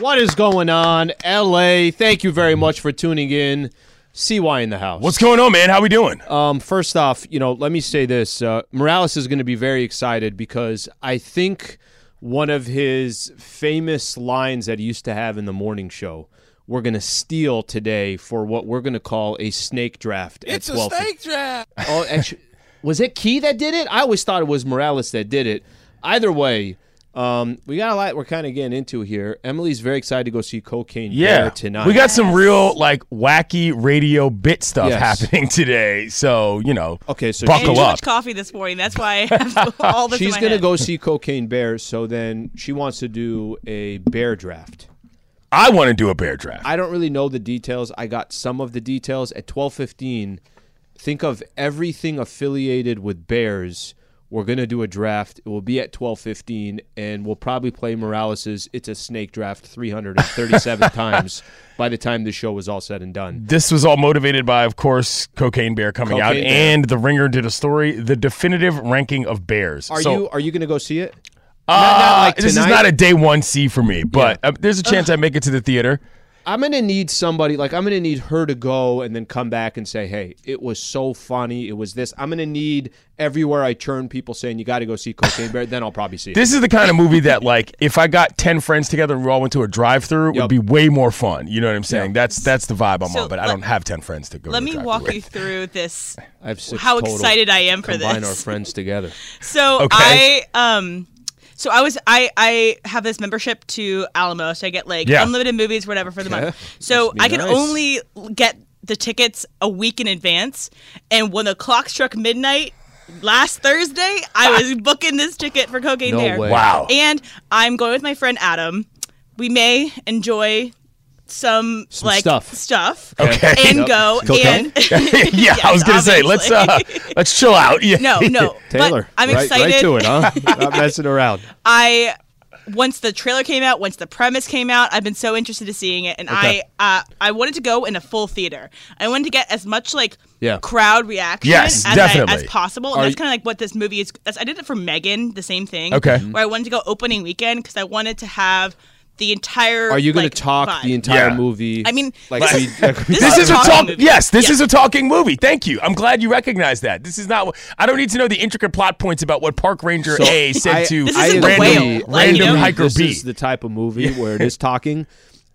What is going on, LA? Thank you very much for tuning in. CY in the house. What's going on, man? How we doing? Um, first off, you know, let me say this: uh, Morales is going to be very excited because I think one of his famous lines that he used to have in the morning show. We're going to steal today for what we're going to call a snake draft. at It's a snake draft. Oh, actually, was it Key that did it? I always thought it was Morales that did it. Either way, um, we got a lot we're kind of getting into here. Emily's very excited to go see Cocaine Yeah, Bear tonight. we got some real like wacky radio bit stuff Yes. happening today. So you know, Okay, so buckle ate too up. much coffee this morning. That's why I have all this. She's in my gonna head. go see Cocaine Bear, so then she wants to do a bear draft. I want to do a bear draft. I don't really know the details. I got some of the details at twelve fifteen. Think of everything affiliated with bears. We're gonna do a draft. It will be at twelve fifteen, and we'll probably play Morales's "It's a Snake" draft three hundred and thirty-seven times by the time the show was all said and done. this was all motivated by, of course, Cocaine Bear coming out, Bear. and the Ringer did a story, the definitive ranking of bears. Are So, you are you gonna go see it? Uh, not like this is not a day one see for me, but uh, there's a chance I make it to the theater. I'm gonna need somebody like I'm gonna need her to go and then come back and say, "Hey, it was so funny. It was this." I'm gonna need everywhere I turn people saying, "You got to go see Cocaine Bear." Then I'll probably see. This is the kind of movie that, like, if I got ten friends together and we all went to a drive-through, it Yep. would be way more fun. You know what I'm saying? Yep. That's that's the vibe I'm So on. But I don't have ten friends to go. Let to me walk with. you through this. I have six How total. excited I am for Combine this. our friends together. So Okay. I um so I was I I have this membership to Alamo, so I get like Yeah. unlimited movies, whatever for the Okay. month. So Must be I can nice. only get the tickets a week in advance, and when the clock struck midnight last Thursday, I ah. was booking this ticket for Cocaine No Bear. way. Wow. And I'm going with my friend Adam. We may enjoy some, Some like stuff. stuff Okay. and Yep. go Cocaine? and yeah, I was gonna say let's uh let's chill out. Yeah. no no Taylor, but I'm right, excited Right to it, huh? Not messing around. I once the trailer came out, once the premise came out, I've been so interested in seeing it, and Okay. I uh, I wanted to go in a full theater. I wanted to get as much like Yeah. crowd reaction Yes, as, definitely. I, as possible, and Are that's kind of like what this movie is. I did it for Megan, the same thing. Okay. where I wanted to go opening weekend because I wanted to have the entire. Are you going like, to talk vibe. the entire Yeah. movie? I mean, like this we, is- like this This is a about? talking talk. movie. Yes, this Yeah. is a talking movie. Thank you. I'm glad you recognize that. This is not. I don't need to know the intricate plot points about what Park Ranger So, A said I- to This I isn't agree. whale, random you know? hiker this B. is the type of movie where it is talking.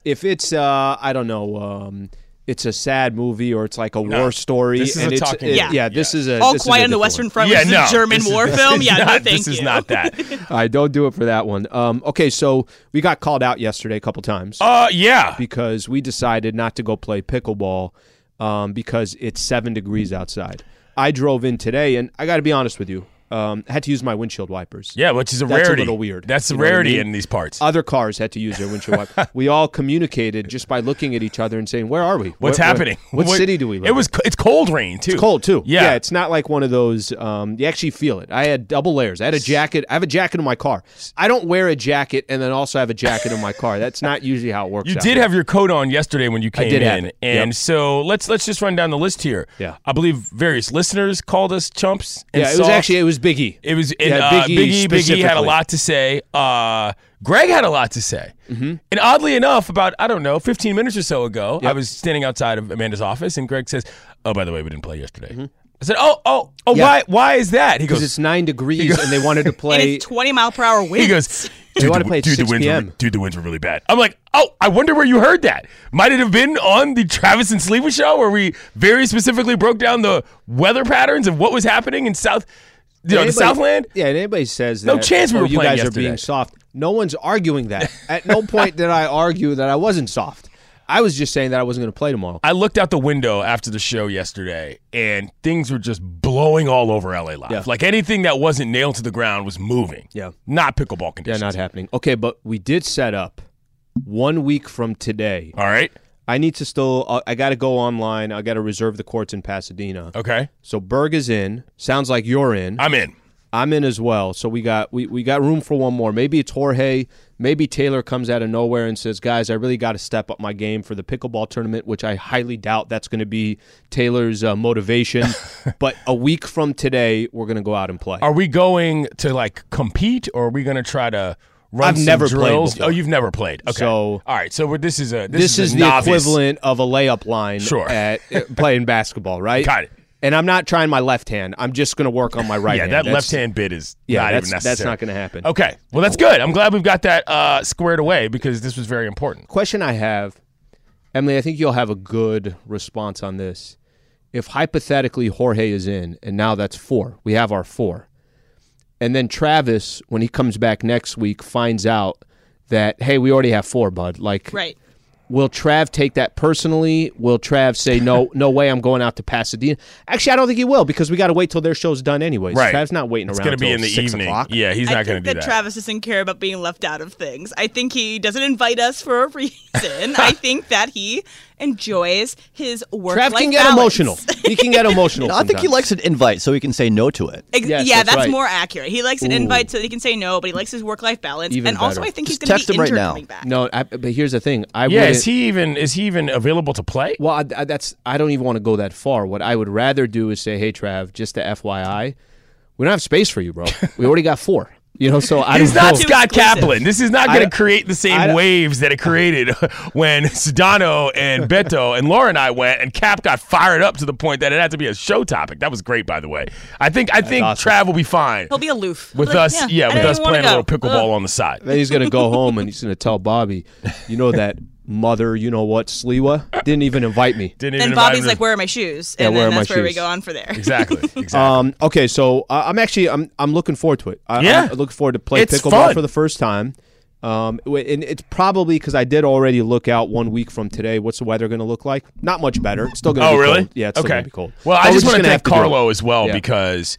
If it's uh, I don't know, um, it's a sad movie or it's like a war story. this is and a it's, talking it- movie. yeah, this is a All this is a Quiet on the Western one. Front, yeah, no a German this is- war this film. is Yeah, not, no, thank This you. is not that. All right, don't do it for that one. Um, okay, so we got called out yesterday a couple times Uh, yeah. because we decided not to go play pickleball um, because it's seven degrees outside. I drove in today, and I got to be honest with you. Um, had to use my windshield wipers. Yeah, which is a That's a rarity. little weird. That's a what I rarity mean? in these parts. Other cars had to use their windshield wipers. we all communicated just by looking at each other and saying, "Where are we? What's Where- happening? What, what city do we live?" It was. in? It's cold rain too. It's cold too. Yeah. it's not like one of those. Um, you actually feel it. I had double layers. I had a jacket. I have a jacket in my car. I don't wear a jacket and then also have a jacket in my car. That's not usually how it works. You did have your coat on yesterday when you came in, and Yep. so let's let's just run down the list here. Yeah. I believe various listeners called us chumps. Yeah, it was soft. actually it was Biggie. It was and, Yeah, uh, Biggie Biggie. Had a lot to say. Uh, Greg had a lot to say. Mm-hmm. And oddly enough, about I don't know, 15 minutes or so ago, I was standing outside of Amanda's office, and Greg says, "Oh, by the way, we didn't play yesterday." I said, "Oh, oh, oh, Mm-hmm. Yeah. why? Why is that?" He because goes, it's nine degrees and they wanted to play. it's 20 mile per hour winds. He goes, dude, the, play dude, the 6 winds were, dude, the winds were really bad. I'm like, oh, I wonder where you heard that. Might it have been on the Travis and Sliwa show where we very specifically broke down the weather patterns of what was happening in South, you know, the Southland? Yeah, and anybody says No that, chance we were oh, were you playing guys are being soft. No one's arguing that. At no point did I argue that I wasn't soft. I was just saying that I wasn't going to play tomorrow. I looked out the window after the show yesterday, and things were just blowing all over LA Live. Yeah. Like anything that wasn't nailed to the ground was moving. Yeah. Not pickleball conditions. Yeah, not happening. Okay, but we did set up one week from today. All right. I need to still. uh, I got to go online. I got to reserve the courts in Pasadena. Okay. So Berg is in. Sounds like you're in. I'm in. I'm in as well. So we got we, we got room for one more. Maybe it's Jorge. Maybe Taylor comes out of nowhere and says, "Guys, I really got to step up my game for the pickleball tournament," which I highly doubt that's going to be Taylor's uh, motivation. but a week from today, we're going to go out and play. Are we going to like compete, or are we going to try to I've never played before. Oh, you've never played. Okay. So- all right. So this is a this, this, is, a the novice. equivalent of a layup line Sure. at uh, playing basketball, right? Got it. And I'm not trying my left hand. I'm just going to work on my right Yeah, hand. that That's- left hand bit is Yeah, not that's even necessary. that's not going to happen. Okay. Well, that's good. I'm glad we've got that uh, squared away because this was very important. question I have, Emily, I think you'll have a good response on this. If hypothetically Jorge is in, and now that's four, we have our four, and then Travis, when he comes back next week, finds out that hey, we already have four, bud. Like, Right. will Trav take that personally? Will Trav say no, no way, I'm going out to Pasadena? Actually, I don't think he will because we got to wait till their show's done anyways. Right. Trav's not waiting It's around. It's going to be in the evening. O'clock. Yeah, he's I not going to do that, that. Travis doesn't care about being left out of things. I think he doesn't invite us for a reason. I think that he enjoys his work. Trav can get emotional. He can get emotional. I think he likes an invite so he can say no to it. Ex- Yes, yeah, that's that's, right. more accurate. He likes an invite so that he can say no, but he likes his work-life balance. Even and also. I think Just he's going text to him be right now. back. No, I, but here's the thing. I yeah, is he even is he even available to play? Well, I, I- that's I don't even want to go that far. What I would rather do is say, "Hey, Trav, just to FYI, we don't have space for you, bro. We already got four. You know, so I He's don't not know. Scott. Kaplan. This is not going to create the same waves that it created when Sedano and Beto and Laura and I went, and Cap got fired up to the point that it had to be a show topic. That was great, by the way. I think I think awesome. Trav will be fine He'll be aloof. with Like, us. Yeah, I with us playing a little pickleball Ugh. on the side. Then he's gonna go home and he's gonna tell Bobby, you know that mother, you know what, Sliwa didn't even invite me. Didn't even And invite Bobby's him to- like, "Where are my shoes?" Yeah, And where then are my that's where we shoes? go on for there. exactly, exactly. Um, okay, so uh, I'm actually I'm I'm looking forward to it. I, Yeah. I'm looking forward to play It's pickleball fun. for the first time. Um, w- and it's probably because I did already look out one week from today. What's the weather going to look like? Not much better. It's still going to oh, be really? cold. Yeah, it's still okay. going to be cold. Well, But I we're just want to gonna thank have do it. Carlo as well Yeah. because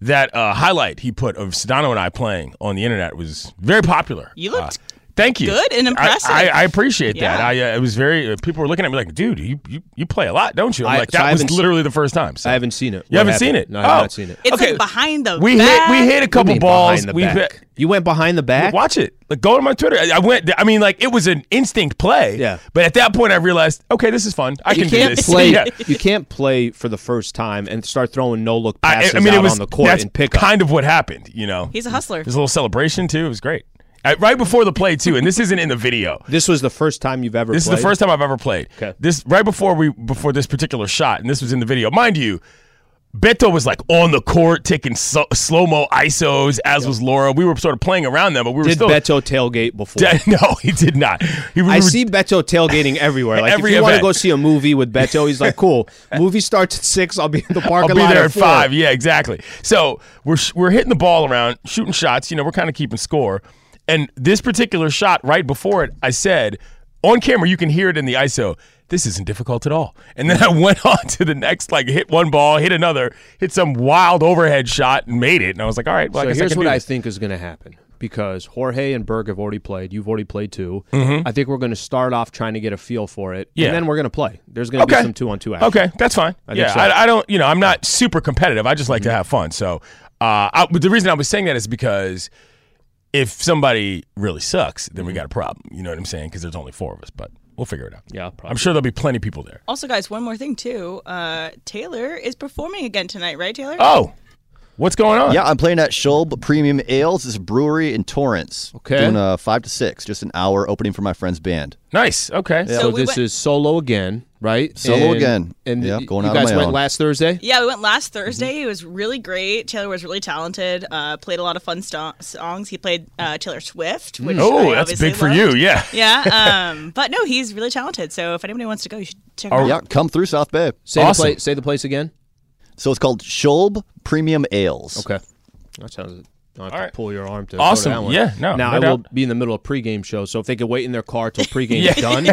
that uh, highlight he put of Sedano and I playing on the internet was very popular. You looked Uh, Thank you. good and impressive. I, I appreciate that. Yeah. I uh, it was very. Uh, people were looking at me like, "Dude, you you, you play a lot, don't you?" I'm I- like, so "That I was literally the first time." So. I haven't seen it. You haven't seen it? No, I have Oh. not seen it. It's Okay. like behind the we back. hit we hit a What do you couple balls. we back? hit- You went behind the back. Watch it. Like go to my Twitter. I I went. I mean, like it was an instinct play. Yeah. But at that point, I realized, okay, this is fun. I You can do can't this. play. Yeah. You can't play for the first time and start throwing no look passes I mean, out it was on the court that's and pick kind of what happened. You know, He's a hustler. There's a little celebration too. It was great. Uh, right before the play too, and this isn't in the video. this was the first time you've ever. Played. This played? is the first time I've ever played. Okay. This right before we before this particular shot, and this was in the video. Mind you, Beto was like on the court taking so, slow mo isos, as was Laura. We were sort of playing around them, but we were Did still. Beto tailgate before? no, he did not. He, we I were- see Beto tailgating everywhere. Like Every if you want to go see a movie with Beto, he's like, "Cool, movie starts at six. I'll be in the park. I'll be lot there at at five. Yeah, exactly. So we're sh- we're hitting the ball around, shooting shots. You know, we're kind of keeping score. And this particular shot, right before it, I said on camera, you can hear it in the ISO. This isn't difficult at all. And then I went on to the next, like hit one ball, hit another, hit some wild overhead shot, and made it. And I was like, all right, well, I So I here's can what I think is going to happen because Jorge and Berg have already played. You've already played too. Mm-hmm. I think we're going to start off trying to get a feel for it, Yeah. and then we're going to play. There's going to Okay. be some two on two action. Okay, that's fine. think yeah, so. Mm-hmm. I, I don't, you know, I'm not super competitive. I just like to have fun. So, uh, I, but the reason I was saying that is because if somebody really sucks, then Mm-hmm. we got a problem. You know what I'm saying? Because there's only four of us, but we'll figure it out. Yeah, probably. I'm sure there'll be plenty of people there. Also, guys, one more thing too. Uh, Taylor is performing again tonight, right, Taylor? Oh, what's going on? Yeah, I'm playing at Scholb Premium Ales. This is a brewery in Torrance. Okay. Doing a five to six, just an hour opening for my friend's band. nice. Okay. So, So we this went- is solo again, right? Solo And- again. And Yeah, y- going you out on guys my went own. last Thursday. Yeah, we went last Thursday. It was really great. Taylor was really talented. Uh, played a lot of fun sto- songs. He played uh, Taylor Swift, which Oh, I that's obviously big for you. Yeah. Yeah, um, but no, he's really talented. So if anybody wants to go, you should check him Oh, out. Yeah, come through South Bay. Say Awesome. the place. Say the place again. So it's called Scholb Premium Ales. Okay, that sounds don't have All to right. pull your arm to go to Awesome. that one. Yeah, no, Now no I will be in the middle of pregame show, so if they could wait in their car till pregame's done,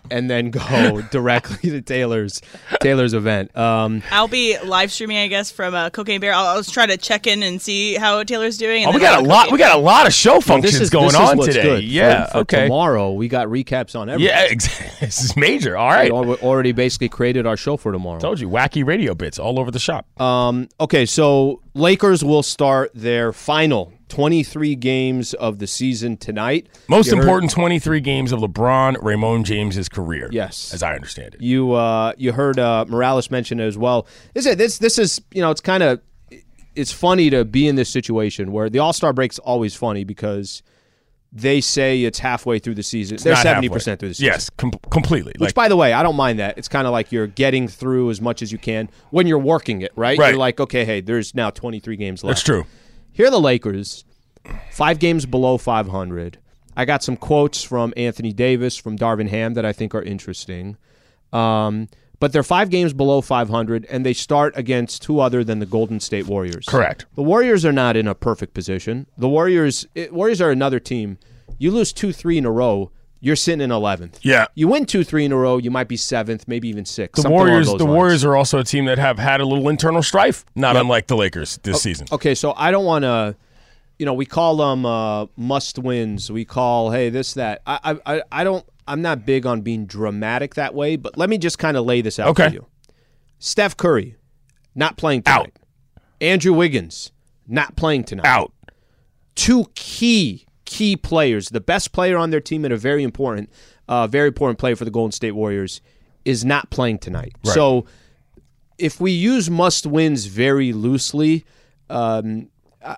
and then go directly to Taylor's Taylor's event. Um, I'll be live streaming, I guess, from uh, Cocaine Bear. I'll, I'll just try to check in and see how Taylor's doing. And Oh, we got a I'll lot. Cocaine We got a lot of show this functions is going this is on what's today. Good. Yeah. For, for okay. Tomorrow we got recaps on everything. Yeah. Ex- this is major. All right. We already basically created our show for tomorrow. Told you, wacky radio bits all over the shop. Um, okay, so Lakers will start their final 23 games of the season tonight. Most You heard- important 23 games of LeBron Raymond James' career. Yes. as I understand it. You uh, you heard uh, Morales mention it as well. This is this this is you know it's kind of it's funny to be in this situation where the All Star break's always funny because they say it's halfway through the season. They're seventy percent through the season. Yes, com- completely. Which, like, by the way, I don't mind that. It's kind of like you're getting through as much as you can when you're working it, right? Right. You're like, okay, hey, there's now 23 games left. that's true. Here are the Lakers, five games below 500. I got some quotes from Anthony Davis, from Darvin Ham that I think are interesting. Um, but they're five games below 500, and they start against who other than the Golden State Warriors. Correct. The Warriors are not in a perfect position. The Warriors, it, Warriors are another team. You lose two, three in a row, you're sitting in 11th. Yeah. You win two, three in a row, you might be seventh, maybe even sixth. The Warriors. The lines. Warriors are also a team that have had a little internal strife, not unlike the Lakers this season. Okay, so I don't want to. You know, we call them uh, must wins. We call hey this that. I I I- I don't. I'm not big on being dramatic that way. But let me just kind of lay this out Okay. for you. Steph Curry, not playing tonight. Out. Andrew Wiggins, not playing tonight. Out. Two key key players. The best player on their team and a very important, uh, very important player for the Golden State Warriors is not playing tonight. So if we use must wins very loosely, um,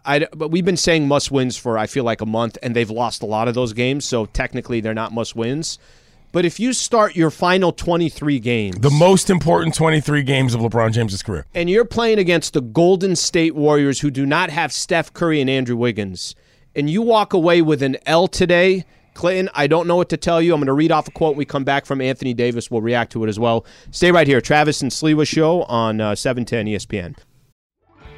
I, but we've been saying must wins for I feel like a month, and they've lost a lot of those games. So technically, they're not must wins. But if you start your final 23 games, The most important 23 games of LeBron James' career. and you're playing against the Golden State Warriors who do not have Steph Curry and Andrew Wiggins, and you walk away with an L today, Clinton, I don't know what to tell you. I'm going to read off a quote. When we come back from Anthony Davis. We'll react to it as well. Stay right here. Travis and Sliwa Show on uh, 710 ESPN.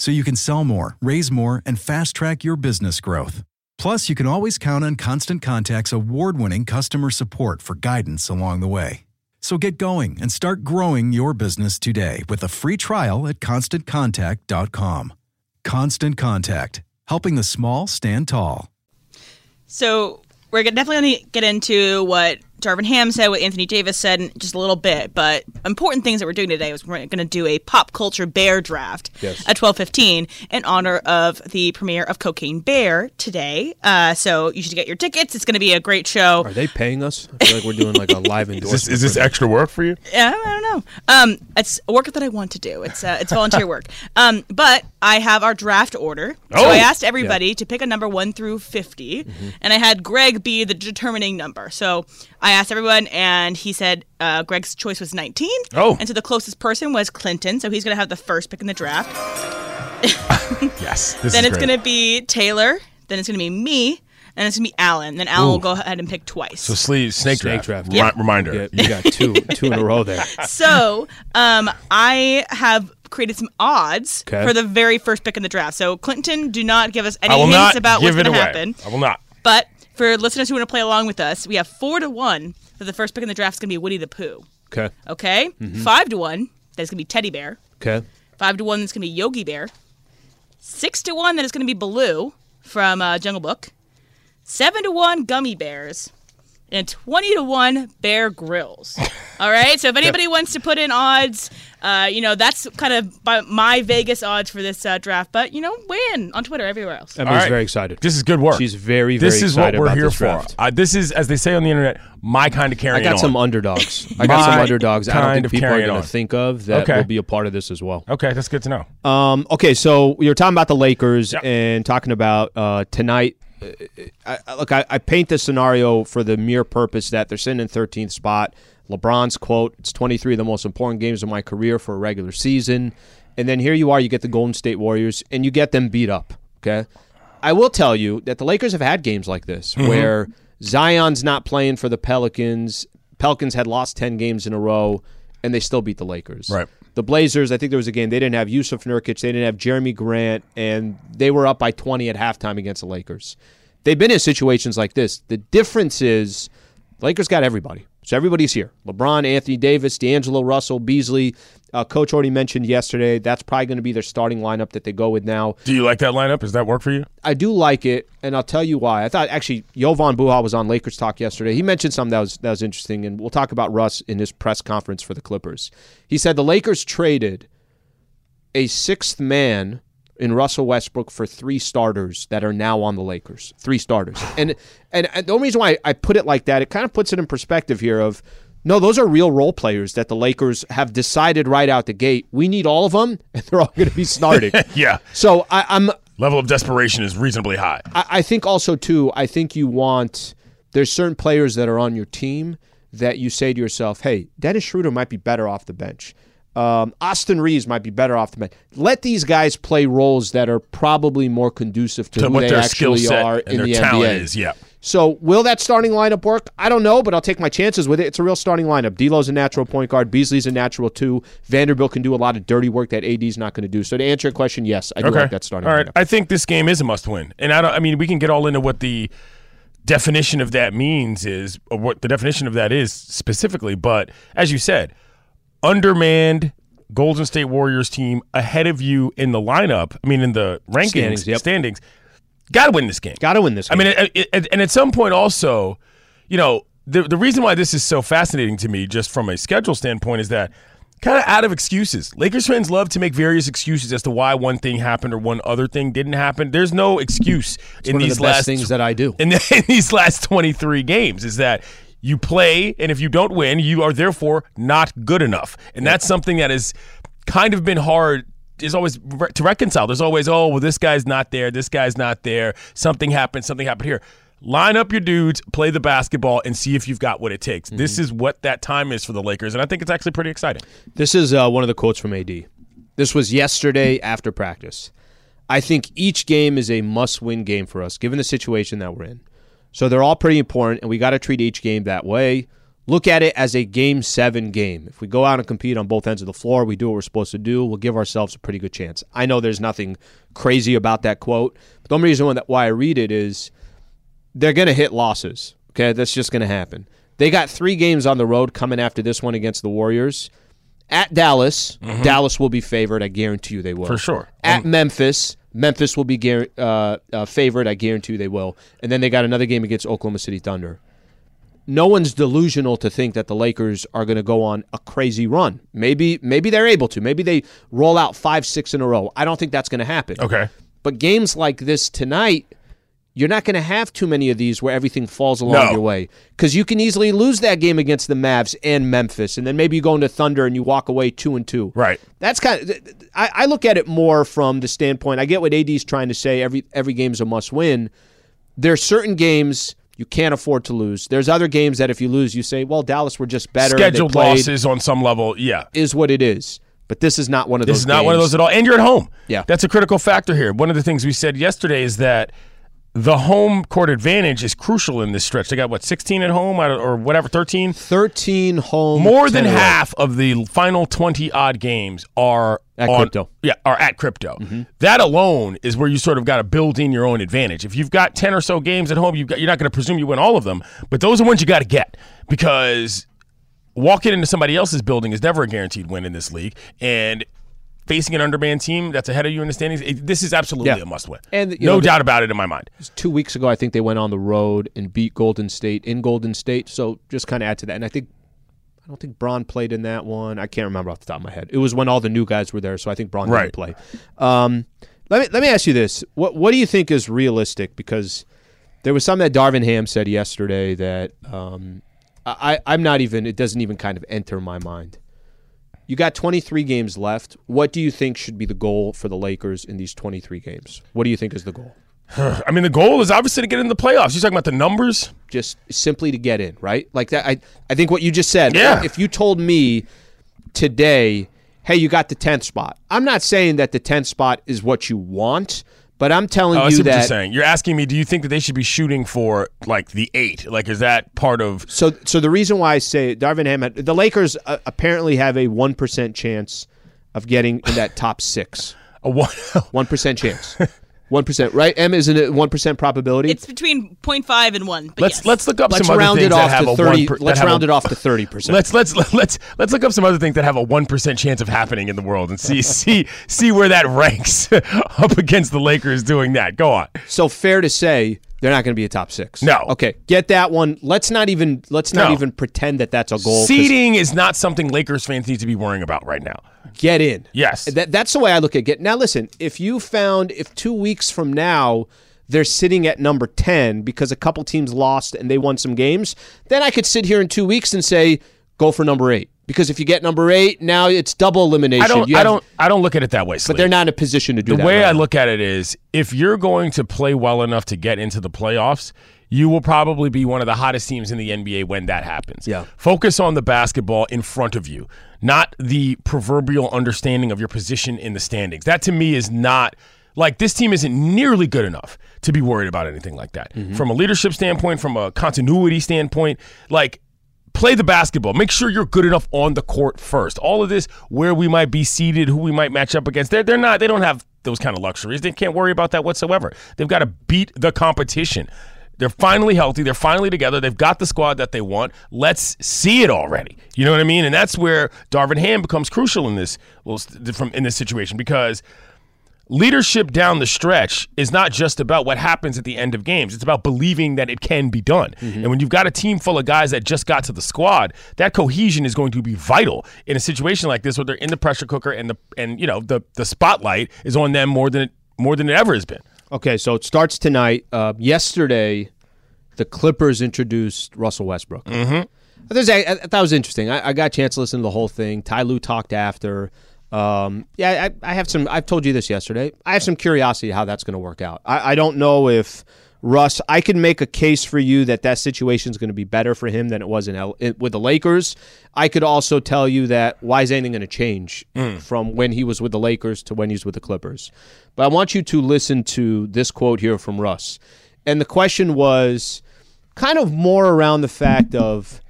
So you can sell more, raise more, and fast track your business growth. Plus, you can always count on Constant Contact's award winning customer support for guidance along the way. So get going and start growing your business today with a free trial at constantcontact.com. Constant Contact, helping the small stand tall. So we're definitely going to get into what Darvin Ham said, what Anthony Davis said in just a little bit. But important things that we're doing today was we're going to do a pop culture bear draft Yes. at twelve fifteen in honor of the premiere of Cocaine Bear today. Uh, so you should get your tickets. It's going to be a great show. Are they paying us? I feel like we're doing like a live Is endorsement. this, is this extra work for you? Yeah, I don't know. Um, it's a work that I want to do. It's uh, it's volunteer work. Um, but I have our draft order. So Oh! I asked everybody to pick a number one through 50 and I had Greg be the determining number. So I asked everyone, and he said uh, Greg's choice was nineteen. Oh. and so the closest person was Clinton. So he's going to have the first pick in the draft. Yes. This then is it's going to be Taylor. Then it's going to be me. And it's going to be Alan. Then Alan will go ahead and pick twice. So sleeve snake, Snake draft. draft. Remi- Reminder. Yeah, you got two two in a row there. so um, I have created some odds Okay. for the very first pick in the draft. So Clinton, do not give us any hints about what's going to happen. I will not. But for listeners who want to play along with us, we have four to one that the first pick in the draft is going to be Woody the Pooh. Okay. Okay, Mm-hmm. five to one that's going to be Teddy Bear. Okay. Five to one that's going to be Yogi Bear. Six to one that is going to be Baloo from uh, Jungle Book. seven to one gummy bears and 20 to 1 Bear Grylls all right so if anybody wants to put in odds uh, you know that's kind of my vegas odds for this uh, draft but you know weigh in on twitter everywhere else Emily's All right. very excited. This is good work. She's very, very This is what we're here for. Uh, this is, as they say on the internet, my kind of carrying I got on. some underdogs. I got some My underdogs. I don't think people are going to think of that Okay. will be a part of this as well. Okay, that's good to know. Um, okay, so you're talking about the Lakers Yep. and talking about uh, tonight. I, I- look, I, I paint this scenario for the mere purpose that they're sitting in 13th spot. LeBron's quote: "It's 23 of the most important games of my career for a regular season." And then here you are, you get the Golden State Warriors, and you get them beat up. Okay, I will tell you that the Lakers have had games like this Mm-hmm. where Zion's not playing for the Pelicans. Pelicans had lost 10 games in a row, and they still beat the Lakers. Right. The Blazers, I think there was a game they didn't have Jusuf Nurkic, they didn't have Jerami Grant, and they were up by 20 at halftime against the Lakers. They've been in situations like this. The difference is Lakers got everybody. So everybody's here. LeBron, Anthony Davis, D'Angelo Russell, Beasley. Uh, Coach already mentioned yesterday that's probably going to be their starting lineup that they go with now. Do you like that lineup? Does that work for you? I do like it, and I'll tell you why. I thought actually Jovan Buha was on Lakers Talk yesterday. He mentioned something that was that was interesting, and we'll talk about Russ in his press conference for the Clippers. He said the Lakers traded a sixth man in Russell Westbrook for three starters that are now on the Lakers. Three starters, and and, the only reason why I put it like that, it kind of puts it in perspective here of. No, those are real role players that the Lakers have decided right out the gate. We need all of them, and they're all going to be starting. Yeah. So I, I'm Level of desperation is reasonably high. I, I think also too. I think you want there's certain players that are on your team that you say to yourself, "Hey, Dennis Schroeder might be better off the bench. Um, Austin Reaves might be better off the bench. Let these guys play roles that are probably more conducive to, To who what they actually are and in their the talent NBA. is, yeah. So will that starting lineup work? I don't know, but I'll take my chances with it. It's a real starting lineup. D'Lo's a natural point guard. Beasley's a natural two. Vanderbilt can do a lot of dirty work that AD's not going to do. So to answer your question, yes, I do Okay. like that starting All right. lineup. I think this game is a must win. And I don't I mean we can get all into what the definition of that means is or what the definition of that is specifically, but as you said, undermanned Golden State Warriors team ahead of you in the lineup, I mean in the rankings, Standings, yep. standings. Got to win this game. Got to win this. I mean, it, it, and at some point, also, you know, the the reason why this is so fascinating to me, just from a schedule standpoint, is that kind of out of excuses. Lakers fans love to make various excuses as to why one thing happened or one other thing didn't happen. There's no excuse in one of these the last things that I do. in, the, in these last 23 games is that you play, and if you don't win, you are therefore not good enough, and that's something that has kind of been hard. Is always re- to reconcile. There's always, oh, well, this guy's not there. This guy's not there. Something happened. Something happened here. Line up your dudes, play the basketball, and see if you've got what it takes. This Mm-hmm. is what that time is for the Lakers, and I think it's actually pretty exciting. This is uh, one of the quotes from AD. This was yesterday after practice. I think each game is a must win game for us, given the situation that we're in. So they're all pretty important, and we got to treat each game that way. Look at it as a game seven game. If we go out and compete on both ends of the floor, we do what we're supposed to do, we'll give ourselves a pretty good chance. I know there's nothing crazy about that quote, but the only reason why- I read it is they're going to hit losses. Okay, that's just going to happen. They got three games on the road coming after this one against the Warriors. At Dallas, Dallas will be favored. I guarantee you they will. Mm-hmm. For sure. At Memphis, Memphis will be uh, uh, favored. I guarantee you they will. And then they got another game against Oklahoma City Thunder. No one's delusional to think that the Lakers are going to go on a crazy run. Maybe, maybe they're able to. Maybe they roll out five, six in a row. I don't think that's going to happen. Okay. But games like this tonight, you're not going to have too many of these where everything falls along No. your way because you can easily lose that game against the Mavs and Memphis, and then maybe you go into Thunder and you walk away two and two. Right. That's kind of. I, I look at it more from the standpoint. I get what AD's trying to say. Every every game's a must win. There are certain games you can't afford to lose. There's other games that if you lose, you say, "Well, Dallas were just better." Scheduled losses on some level. Yeah. is what it is. But this is not one of This those. This is not one of those at all. And you're at home. Yeah. That's a critical factor here. One of the things we said yesterday is that the home court advantage is crucial in this stretch. They got what 16 at home or whatever 13. Thirteen home. More than 10 away. half of the final 20 odd games are At on- crypto. Yeah, are at crypto. Mm-hmm. That alone is where you sort of got to build in your own advantage. If you've got 10 or so games at home, you've got, you're not going to presume you win all of them, but those are ones you got to get because walking into somebody else's building is never a guaranteed win in this league. And facing an undermanned team that's ahead of you in the standings, it, this is absolutely Yeah. a must win. And, no know, doubt about it in my mind. two weeks ago, I think they went on the road and beat Golden State in Golden State. So just kind of add to that. And I think I don't think Bron played in that one. I can't remember off the top of my head. It was when all the new guys were there, so I think Bron Right. didn't play. Um, let me let me ask you this: what what do you think is realistic? Because there was something that Darvin Ham said yesterday that um, I I'm not even. It doesn't even kind of enter my mind. You got 23 games left. What do you think should be the goal for the Lakers in these 23 games? What do you think is the goal? I mean, the goal is obviously to get in the playoffs. You're talking about the numbers. just simply to get in, right? Like that. I I think what you just said. Yeah. If you told me today, hey, you got the tenth spot. I'm not saying that the tenth spot is what you want, but I'm telling Oh, you what you're that. saying. You're asking me, do you think that they should be shooting for like the eight? Like, is that part of? So so the reason why I say Darvin Ham, had- the Lakers uh, apparently have a one percent chance of getting in that top six. A one, One percent chance. One percent, right? M isn't it one percent probability? It's between 0.5 and 1. But let's yes. let's look up let's some other things that have to a thirty. one. Per, let's have a- round it off to thirty percent. Let's let's let's let's look up some other things that have a one percent chance of happening in the world and see see see where that ranks up against the Lakers doing that. Go on. So fair to say they're not going to be a top six. No. Okay, get that one. Let's not even let's not No. even pretend that that's a goal. 'cause Seeding is not something Lakers fans need to be worrying about right now. Get in. Yes. That, that's the way I look at it. Now listen, if you found if two weeks from now they're sitting at number ten because a couple teams lost and they won some games, then I could sit here in two weeks and say go for number eight. Because if you get number eight, now it's double elimination. I don't You I have- don't I don't look at it that way. But they're not in a position to do that. the that. way right I now. look at it is if you're going to play well enough to get into the playoffs, you will probably be one of the hottest teams in the NBA when that happens. Yeah. Focus on the basketball in front of you, not the proverbial understanding of your position in the standings. That to me is not like this team isn't nearly good enough to be worried about anything like that. Mm-hmm. From a leadership standpoint, from a continuity standpoint, like play the basketball. Make sure you're good enough on the court first. All of this, where we might be seated, who we might match up against, they're, they're not, they don't have those kind of luxuries. They can't worry about that whatsoever. They've got to beat the competition. They're finally healthy. They're finally together. They've got the squad that they want. Let's see it already. You know what I mean? And that's where Darvin Ham becomes crucial in this well, from in this situation because leadership down the stretch is not just about what happens at the end of games. It's about believing that it can be done. And when you've got a team full of guys that just got to the squad, that cohesion is going to be vital in a situation like this where they're in the pressure cooker and the and you know the the spotlight is on them more than it more than it ever has been. Okay, so it starts tonight. Uh, yesterday, the Clippers introduced Russell Westbrook. Mm-hmm. I, I, I thought it was interesting. I, I got a chance to listen to the whole thing. Ty Lue talked after. Um, yeah, I, I have some. I've told you this yesterday. I have some curiosity how that's going to work out. I, I don't know if Russ. I can make a case for you that that situation is going to be better for him than it was in L, it, with the Lakers. I could also tell you that why is anything going to change from when he was with the Lakers to when he's with the Clippers? But I want you to listen to this quote here from Russ, and the question was kind of more around the fact of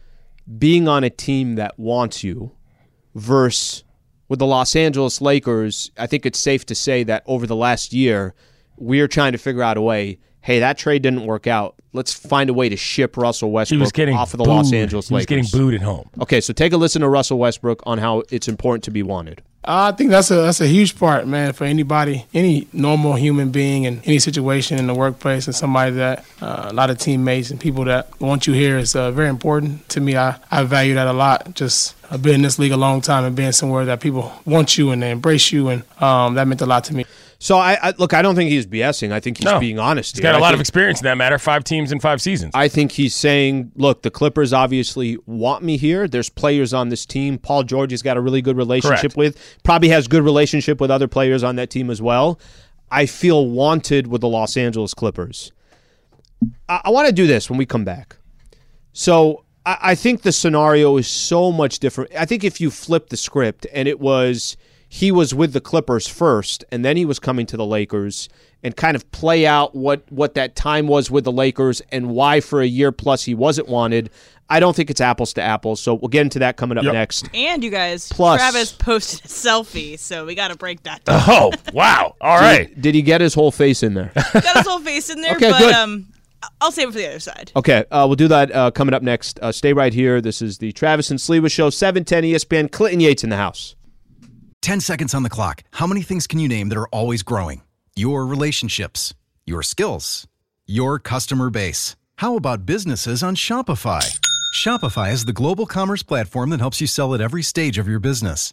being on a team that wants you versus with the Los Angeles Lakers, I think it's safe to say that over the last year, we're trying to figure out a way. Hey, that trade didn't work out. Let's find a way to ship Russell He Westbrook was getting off of the booed. Los Angeles He was getting booed at home. Okay, so take a listen to Russell Westbrook on how it's important to be wanted. I think that's a that's a huge part, man, for anybody, any normal human being in any situation in the workplace, and somebody that uh, a lot of teammates and people that want you here is uh, very important to me. I, I value that a lot. Just I've been in this league a long time and being somewhere that people want you and they embrace you, and um, that meant a lot to me. So I, I look, I don't think he's BSing. I think he's No. being honest. He's here. got a I lot think- of experience in that matter. Five teams in five seasons. I think he's saying, look, the Clippers obviously want me here. There's players on this team. Paul George has got a really good relationship Correct. with. Probably has good relationship with other players on that team as well. I feel wanted with the Los Angeles Clippers. I, I want to do this when we come back. So I, I think the scenario is so much different. I think if you flip the script and it was he was with the Clippers first and then he was coming to the Lakers and kind of play out what what that time was with the Lakers and why for a year plus he wasn't wanted. I don't think it's apples to apples. So we'll get into that coming up Yep. next. And you guys, Plus- Travis posted a selfie, so we got to break that down. oh wow! All right. Did he get his whole face in there? got his whole face in there, Okay, but good. um, I'll save it for the other side. Okay, uh, we'll do that uh, coming up next. Uh, stay right here. This is the Travis and Sliwa Show, 710 ESPN. Clinton Yates in the house. 10 seconds on the clock. How many things can you name that are always growing? Your relationships, your skills, your customer base. How about businesses on Shopify? Shopify is the global commerce platform that helps you sell at every stage of your business.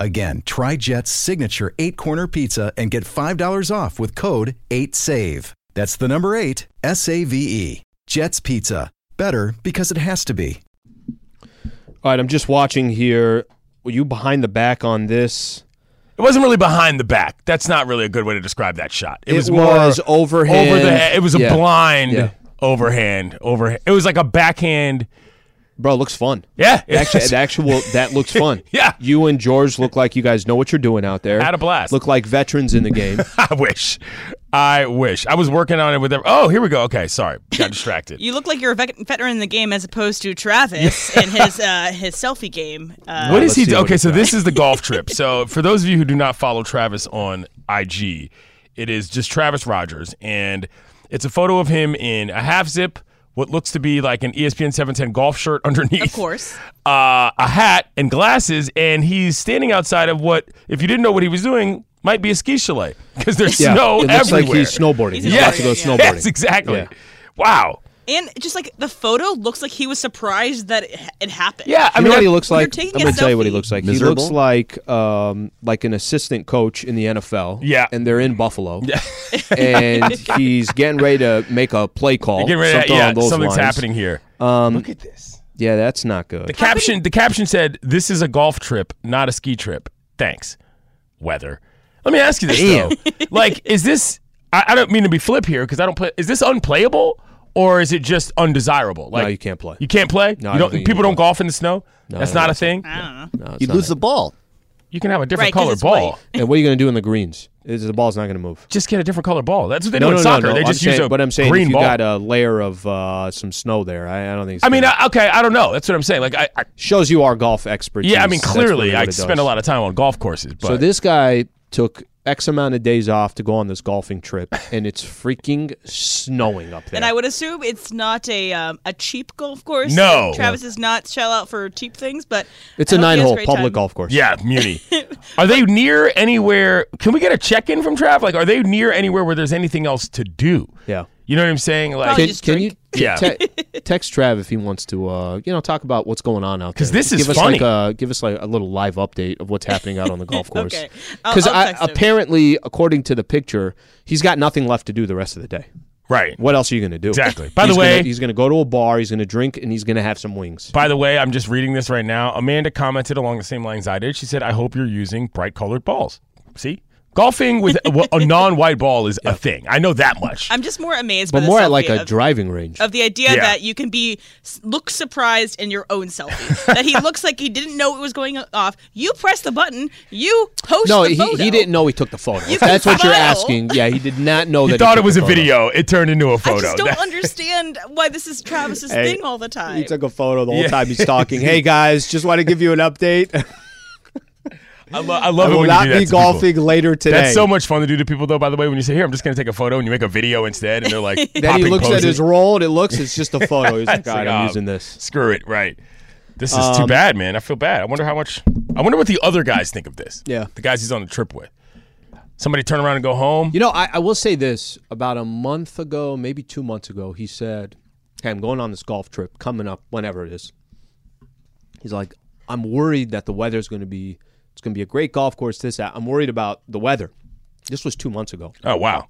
Again, try Jet's signature eight corner pizza and get $5 off with code 8SAVE. That's the number eight, S A V E. Jet's Pizza. Better because it has to be. All right, I'm just watching here. Were you behind the back on this? It wasn't really behind the back. That's not really a good way to describe that shot. It, It was was more overhand. over the. It was a Yeah. blind Yeah. overhand. Overhand. It was like a backhand. Bro, it looks fun. Yeah, Actually, the actual that looks fun. Yeah. you and George look like you guys know what you're doing out there. Had a blast. Look like veterans in the game. I wish. I wish. I was working on it with. Every- oh, here we go. Okay, sorry, got distracted. You look like you're a veteran in the game as opposed to Travis in his uh, his selfie game. Uh, what is he? do- Okay, so got. this is the golf trip. So for those of you who do not follow Travis on IG, it is just Travis Rodgers, and it's a photo of him in a half zip, what looks to be like an ESPN 710 golf shirt underneath. Of course. uh, a hat and glasses, and he's standing outside of what, if you didn't know what he was doing, might be a ski chalet because there's Yeah, snow it looks everywhere. like he's snowboarding. He's He's, in about to go yeah. snowboarding. Yes, exactly. Yeah. Wow. And just like the photo looks like he was surprised that it, it happened. Yeah, I I mean, mean, what he looks like. I'm gonna a tell you what he looks like. Miserable? He looks like um, like an assistant coach in the NFL. Yeah. and they're in Buffalo. Yeah, and he's getting ready to make a play call. Get ready. something yeah, along those something's lines. happening here. Um, Look at this. yeah, that's not good. The caption. The caption said, "This is a golf trip, not a ski trip." Thanks. Weather. Let me ask you this though. like, is this? I, I don't mean to be flip here because I don't play. Is this unplayable or is it just undesirable? Like, no, you can't play. You can't play. No, you don't don't. think you people don't play. golf in the snow. No, That's I not a thing. I don't know. No, You'd not lose the ball. You can have a different Right, 'cause color ball. And what are you going to do in the greens? Is the ball's not going to move? Just get a different color ball. That's what they no, do no, in soccer. no. They I'm just saying, use a but I'm saying green if you ball. got a layer of uh, some snow there, I, I don't think. It's I mean, gonna- I, okay, I don't know. That's what I'm saying. Like, I, I shows you our golf expertise. yeah, I mean, clearly, really I what spend a lot of time on golf courses. But So this guy took X amount of days off to go on this golfing trip, and it's freaking snowing up there. And I would assume it's not a um, a cheap golf course. No. Travis is not shell out for cheap things, but it's I a hope he has nine-hole great public time. golf course. Yeah, Muni. are they near anywhere? Can we get a check in from Trav? Like, are they near anywhere where there's anything else to do? yeah. You know what I'm saying? Like, Can, can you Yeah. te- text Trav if he wants to, uh, you know, talk about what's going on out there. Because this Just is give us funny. Like a, give us like a little live update of what's happening out on the golf course. Okay. I'll- Because I'll text him. apparently, according to the picture, he's got nothing left to do the rest of the day. right. What else are you going to do? Exactly. By the He's gonna- way- he's going to go to a bar. He's going to drink, and he's going to have some wings. By the way, I'm just reading this right now. Amanda commented along the same lines I did. She said, "I hope you're using bright colored balls." See, golfing with a, a non-white ball is a thing. I know that much. I'm just more amazed by But the more at like a of, driving range. of the idea Yeah. that you can be look surprised in your own selfie. that he looks like he didn't know it was going off. You press the button. You post no, the he, photo. he didn't know he took the photo. You If that's can what you're asking. Yeah, he did not know you that. thought he it was a photo. video. It turned into a photo. I just don't understand why this is Travis's Hey, thing all the time. He took a photo the whole Yeah. time he's talking. Hey guys, just want to give you an update. I, lo- I I love it will when not you do that be to people. golfing later today. That's so much fun to do to people, though. By the way, when you say, "Here, I'm just going to take a photo," and you make a video instead, and they're like, Then he looks at his roll and it looks it's just a photo. He's like, God, like, I'm oh, using this. Screw it, right? This is too Um, bad, man. I feel bad. I wonder how much. I wonder what the other guys think of this. Yeah. the guys he's on the trip with. Somebody turn around and go home. You know, I, I will say this. About a month ago, maybe two months ago, he said, Hey, I'm going on this golf trip coming up, whenever it is. He's like, I'm worried that the weather's going to be, it's going to be a great golf course, this, that. I'm worried about the weather. This was two months ago. oh wow.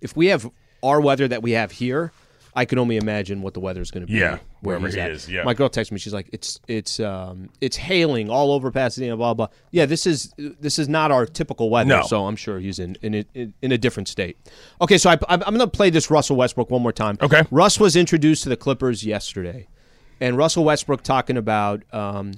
If we have our weather that we have here, I can only imagine what the weather is going to be. Yeah, where wherever at. is, yeah. My girl texted me. She's like, "It's it's um it's hailing all over Pasadena." Blah blah. Yeah, this is this is not our typical weather. No. So I'm sure he's in in a, in a different state. Okay, so I, I'm going to play this Russell Westbrook one more time. Okay. Russ was introduced to the Clippers yesterday, and Russell Westbrook talking about um,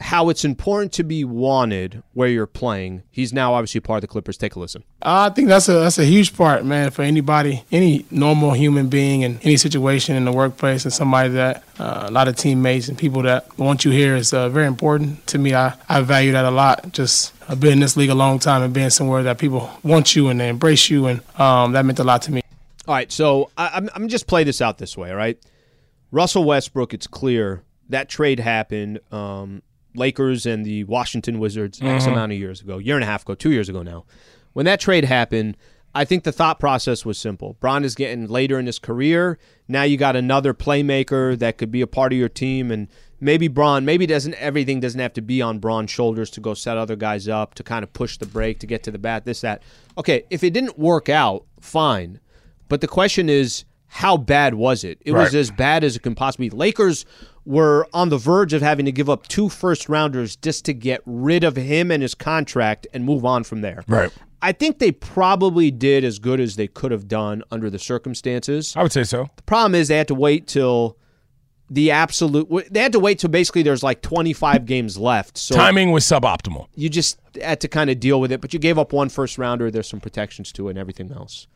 how it's important to be wanted where you're playing. He's now obviously part of the Clippers. Take a listen. I think that's a that's a huge part, man, for anybody, any normal human being in any situation in the workplace, and somebody that uh, a lot of teammates and people that want you here is uh, very important to me. I, I value that a lot. Just I've been in this league a long time and being somewhere that people want you and they embrace you, and um, that meant a lot to me. All right, so I, I'm I'm just play this out this way, all right? Russell Westbrook, it's clear that trade happened. Um, Lakers and the Washington Wizards X mm-hmm. amount of years ago, year and a half ago, two years ago now. When that trade happened, I think the thought process was simple. Bron is getting later in his career. Now you got another playmaker that could be a part of your team, and maybe Bron, maybe doesn't everything doesn't have to be on Bron's shoulders to go set other guys up to kind of push the break to get to the bat. This that. Okay, if it didn't work out, fine. But the question is, how bad was it? It was as bad as it can possibly be. Lakers were on the verge of having to give up two first rounders just to get rid of him and his contract and move on from there. Right. I think they probably did as good as they could have done under the circumstances. I would say so. The problem is they had to wait till the absolute. They had to wait till basically there's like 25 games left. So Timing was suboptimal. you just had to kind of deal with it. But you gave up one first rounder. There's some protections to it and everything else.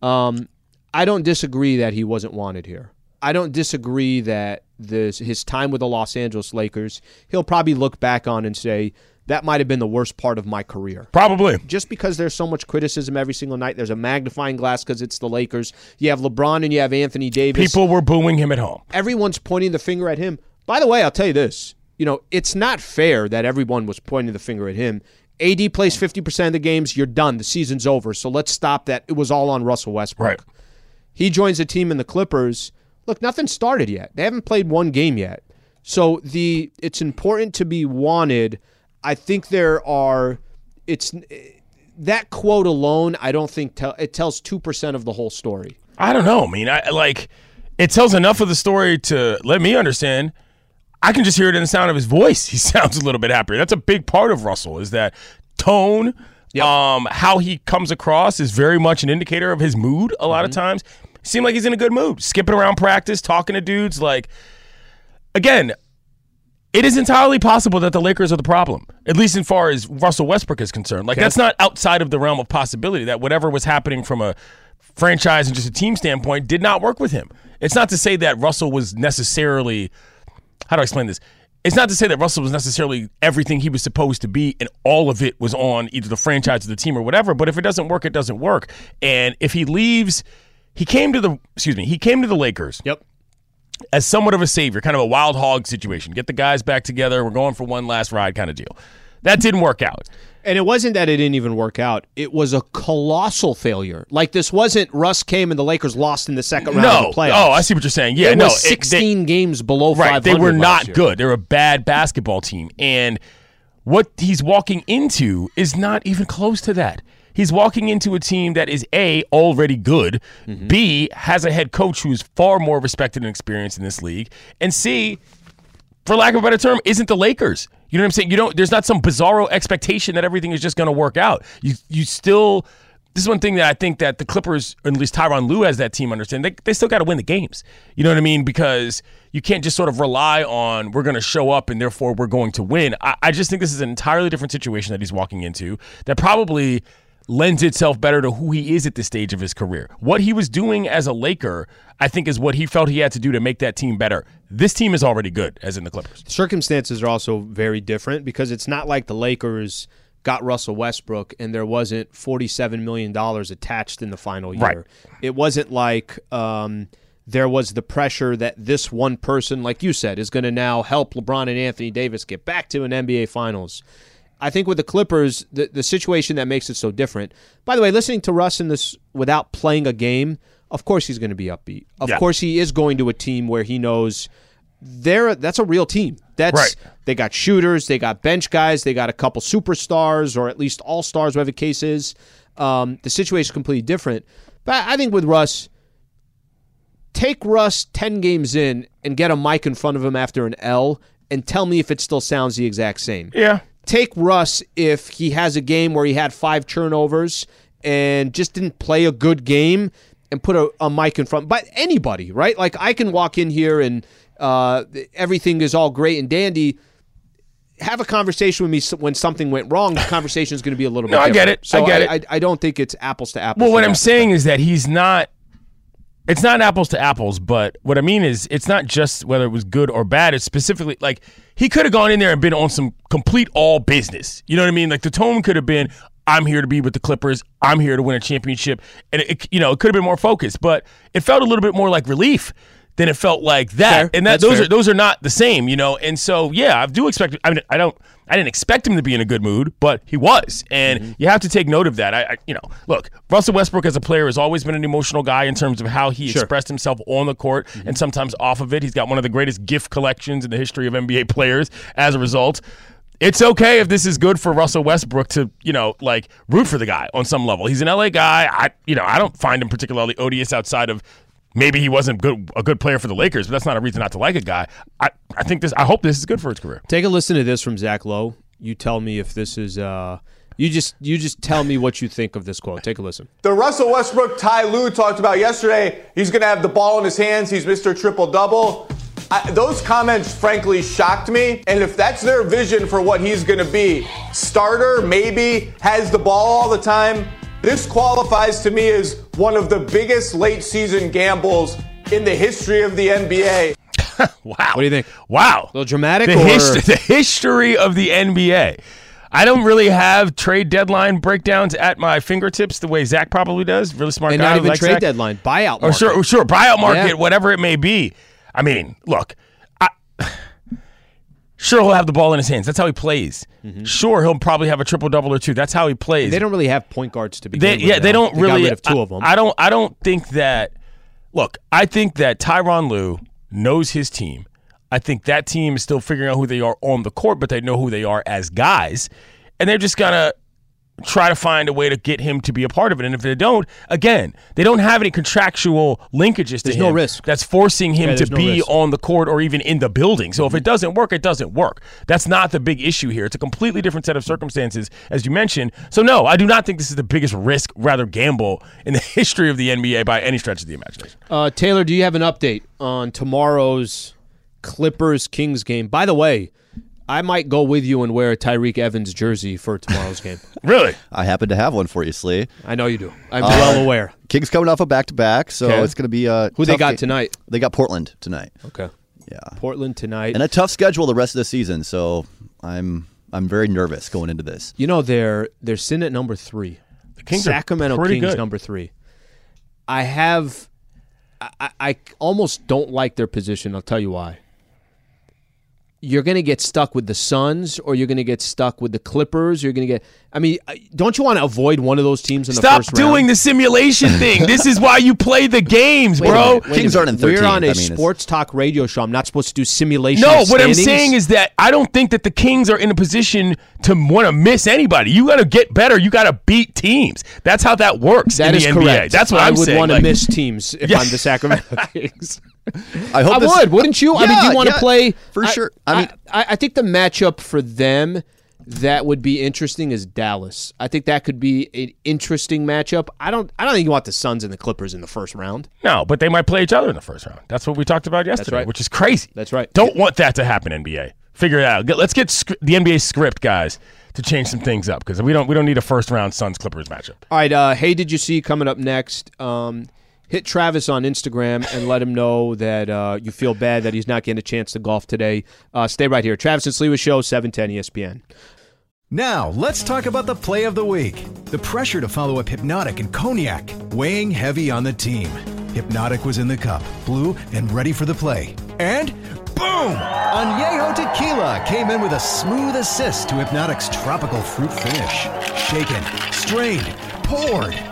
Um, I don't disagree that he wasn't wanted here. I don't disagree that this his time with the Los Angeles Lakers, he'll probably look back on and say that might have been the worst part of my career Probably. just because there's so much criticism every single night, there's a magnifying glass because it's the Lakers. You have LeBron and you have Anthony Davis. People were booing him at home. everyone's pointing the finger at him. By the way, I'll tell you this: you know, it's not fair that everyone was pointing the finger at him. AD plays 50% of the games. You're done. The season's over. So let's stop that. It was all on Russell Westbrook. Right. He joins the team in the Clippers. Look, nothing started yet. They haven't played one game yet. So the it's important to be wanted. I think there are it's that quote alone, I don't think tell, it tells 2% of the whole story. I don't know. I mean, I like it tells enough of the story to let me understand. I can just hear it in the sound of his voice. He sounds a little bit happier. That's a big part of Russell is that tone. Um, how he comes across is very much an indicator of his mood. A lot of times, seem like he's in a good mood, skipping around practice, talking to dudes. Like, again, it is entirely possible that the Lakers are the problem, at least as far as Russell Westbrook is concerned. Like, that's not outside of the realm of possibility that whatever was happening from a franchise and just a team standpoint did not work with him. It's not to say that Russell was necessarily, how do I explain this? It's not to say that Russell was necessarily everything he was supposed to be and all of it was on either the franchise or the team or whatever, but if it doesn't work, it doesn't work. And if he leaves, he came to the, excuse me, he came to the Lakers Yep. as somewhat of a savior, kind of a wild hog situation. Get the guys back together. We're going for one last ride kind of deal. That didn't work out. And it wasn't that it didn't even work out. It was a colossal failure. Like this wasn't Russ came and the Lakers lost in the second round No. of the playoffs. Oh, I see what you're saying. Yeah, it no. was it- they- 16 games below right. 500 They were not good. They're a bad basketball team. And what he's walking into is not even close to that. He's walking into a team that is A, already good, Mm-hmm. B, has a head coach who's far more respected and experienced in this league, and C, for lack of a better term, isn't the Lakers. You know what I'm saying? You don't there's not some bizarro expectation that everything is just gonna work out. You you still this is one thing that I think that the Clippers, or at least Tyronn Lue as that team understand, they, they still got to win the games. You know what I mean? Because you can't just sort of rely on we're going to show up and therefore we're going to win. I, I just think this is an entirely different situation that he's walking into that probably lends itself better to who he is at this stage of his career. What he was doing as a Laker, I think, is what he felt he had to do to make that team better. This team is already good, as in the Clippers. circumstances are also very different because it's not like the Lakers got Russell Westbrook and there wasn't $47 million attached in the final year. Right. It wasn't like um, there was the pressure that this one person, like you said, is going to now help LeBron and Anthony Davis get back to an NBA Finals. I think with the Clippers, the, the situation that makes it so different. By the way, listening to Russ in this without playing a game, of course he's going to be upbeat. Of Yeah. course he is going to a team where he knows they're that's a real team. That's Right. they got shooters, they got bench guys, they got a couple superstars or at least all stars, whatever the case is. Um, the situation is completely different. But I think with Russ, take Russ 10 games in and get a mic in front of him after an L and tell me if it still sounds the exact same. Yeah. Take Russ if he has a game where he had five turnovers and just didn't play a good game and put a, a mic in front. But anybody, right? Like I can walk in here and uh, everything is all great and dandy. Have a conversation with me when something went wrong. The conversation is going to be a little bit. No, I get different. it. I get I, it. I, I don't think it's apples to apples. Well, what I'm saying is that he's not. It's not apples to apples, but what I mean is it's not just whether it was good or bad. It's specifically like he could have gone in there and been on some complete all business. You know what I mean? Like the tone could have been, "I'm here to be with the Clippers. I'm here to win a championship," and it, you know it could have been more focused. But it felt a little bit more like relief than it felt like that. Fair. And that That's those fair. are those are not the same, you know. And so yeah, I do expect. I mean, I don't. I didn't expect him to be in a good mood, but he was, and Mm-hmm. you have to take note of that. I, I, you know, look, Russell Westbrook as a player has always been an emotional guy in terms of how he expressed himself on the court Mm-hmm. and sometimes off of it. He's got one of the greatest gift collections in the history of NBA players. As a result, it's okay if this is good for Russell Westbrook to, you know, like root for the guy on some level. He's an LA guy. I, you know, I don't find him particularly odious outside of maybe he wasn't good a good player for the Lakers, but that's not a reason not to like a guy. I, I think this. I hope this is good for his career. Take a listen to this from Zach Lowe. You tell me if this is. Uh, you just you just tell me what you think of this quote. Take a listen. The Russell Westbrook Ty Lue talked about yesterday. He's going to have the ball in his hands. He's Mr. Triple Double. I, those comments, frankly, shocked me. And if that's their vision for what he's going to be, starter, maybe, has the ball all the time, this qualifies to me as one of the biggest late season gambles in the history of the NBA. Wow. What do you think? Wow. A little dramatic, The, or hist- the history of the NBA. I don't really have trade deadline breakdowns at my fingertips the way Zach probably does. Really smart and guy. not even like trade Zach. deadline buyout. Or market. sure, sure, buyout market, Yeah. whatever it may be. I mean, look, I, sure he'll have the ball in his hands. That's how he plays. Sure, he'll probably have a triple double or two. That's how he plays. Mm-hmm. They don't really have point guards to begin They, with. yeah, they don't got really. of two I, of them. I don't. I don't think that. Look, I think that Tyronn Lue knows his team. I think that team is still figuring out who they are on the court, but they know who they are as guys, and they're just gonna try to find a way to get him to be a part of it. And if they don't, again, they don't have any contractual linkages to There's him no risk. that's forcing him Yeah, to no be risk. on the court or even in the building. So if it doesn't work, it doesn't work. That's not the big issue here. It's a completely different set of circumstances, as you mentioned. So no, I do not think this is the biggest risk, rather gamble, in the history of the NBA by any stretch of the imagination. Uh, Taylor, do you have an update on tomorrow's Clippers Kings game? By the way, I might go with you and wear a Tyreke Evans jersey for tomorrow's game. Really? I happen to have one for you, Slee. I know you do. I'm well aware. Kings coming off a back to back, so Okay. it's going to be uh, Who they got ga- tonight? They got Portland tonight. Okay. Yeah, Portland tonight. and a tough schedule the rest of the season. So I'm I'm very nervous going into this. you know they're they're sitting at number three. The Kings are Sacramento pretty Kings good. number three. I have, I, I, I almost don't like their position. I'll tell you why. You're going to get stuck with the Suns, or you're going to get stuck with the Clippers. You're going to get. I mean, uh, don't you want to avoid one of those teams in the first round? Stop doing the simulation thing. This is why you play the games, Wait a bro. minute, wait Kings minute. aren't in 13th. We're on a I mean, it's- sports talk radio show. I'm not supposed to do simulation. No, of what I'm saying is that I don't think that the Kings are in a position to want to miss anybody. You got to get better. You got to beat teams. That's how that works that in is the NBA. correct. That's what I I'm would want to Like, miss teams if Yeah. I'm the Sacramento Kings. I hope I this- would, wouldn't you? I mean, do you want to yeah, play for sure? I mean, I, I think the matchup for them that would be interesting is Dallas. I think that could be an interesting matchup. I don't. I don't think you want the Suns and the Clippers in the first round. No, but they might play each other in the first round. That's what we talked about yesterday, right. which is crazy. That's right. Don't want that to happen, NBA. Figure it out. Let's get scr- the NBA script, guys, to change some things up because we don't we don't need a first round Suns Clippers matchup. All right. Uh, hey, did you see coming up next? Um, hit Travis on Instagram and let him know that uh, you feel bad that he's not getting a chance to golf today. Uh, stay right here. Travis and Sliwa Show, E 710 ESPN. Now, let's talk about the play of the week. The pressure to follow up Hypnotic and Cognac, weighing heavy on the team. Hypnotic was in the cup, blue, and ready for the play. And boom! Añejo Tequila came in with a smooth assist to Hypnotic's tropical fruit finish. Shaken, strained, poured.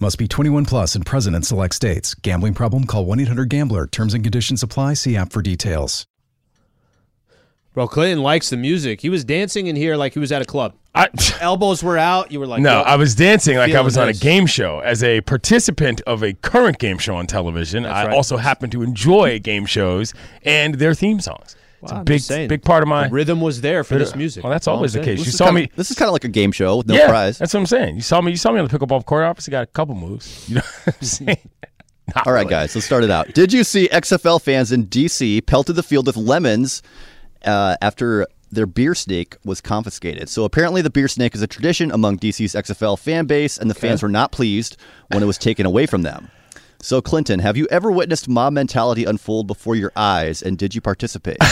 Must be 21 plus and present in select states. Gambling problem? Call 1 800 Gambler. Terms and conditions apply. See app for details. Bro, Clinton likes the music. He was dancing in here like he was at a club. I, Elbows were out. You were like, no, yo, I was dancing like I feeling was on a game show. As a participant of a current game show on television, I right. also happen to enjoy game shows and their theme songs. It's Wow, a I'm big, just big part of my. The rhythm was there for this music. Well, that's All always the case. This You saw kinda- me. This is kind of like a game show with no yeah, prize. that's what I'm saying. You saw me. You saw me on the pickleball court. Obviously, got a couple moves. You know what I'm saying? Not All right, really. guys, let's start it out. Did you see XFL fans in DC pelted the field with lemons uh, after their beer snake was confiscated? So apparently, the beer snake is a tradition among DC's XFL fan base, and the fans were not pleased when it was taken away from them. So, Clinton, have you ever witnessed mob mentality unfold before your eyes, and did you participate?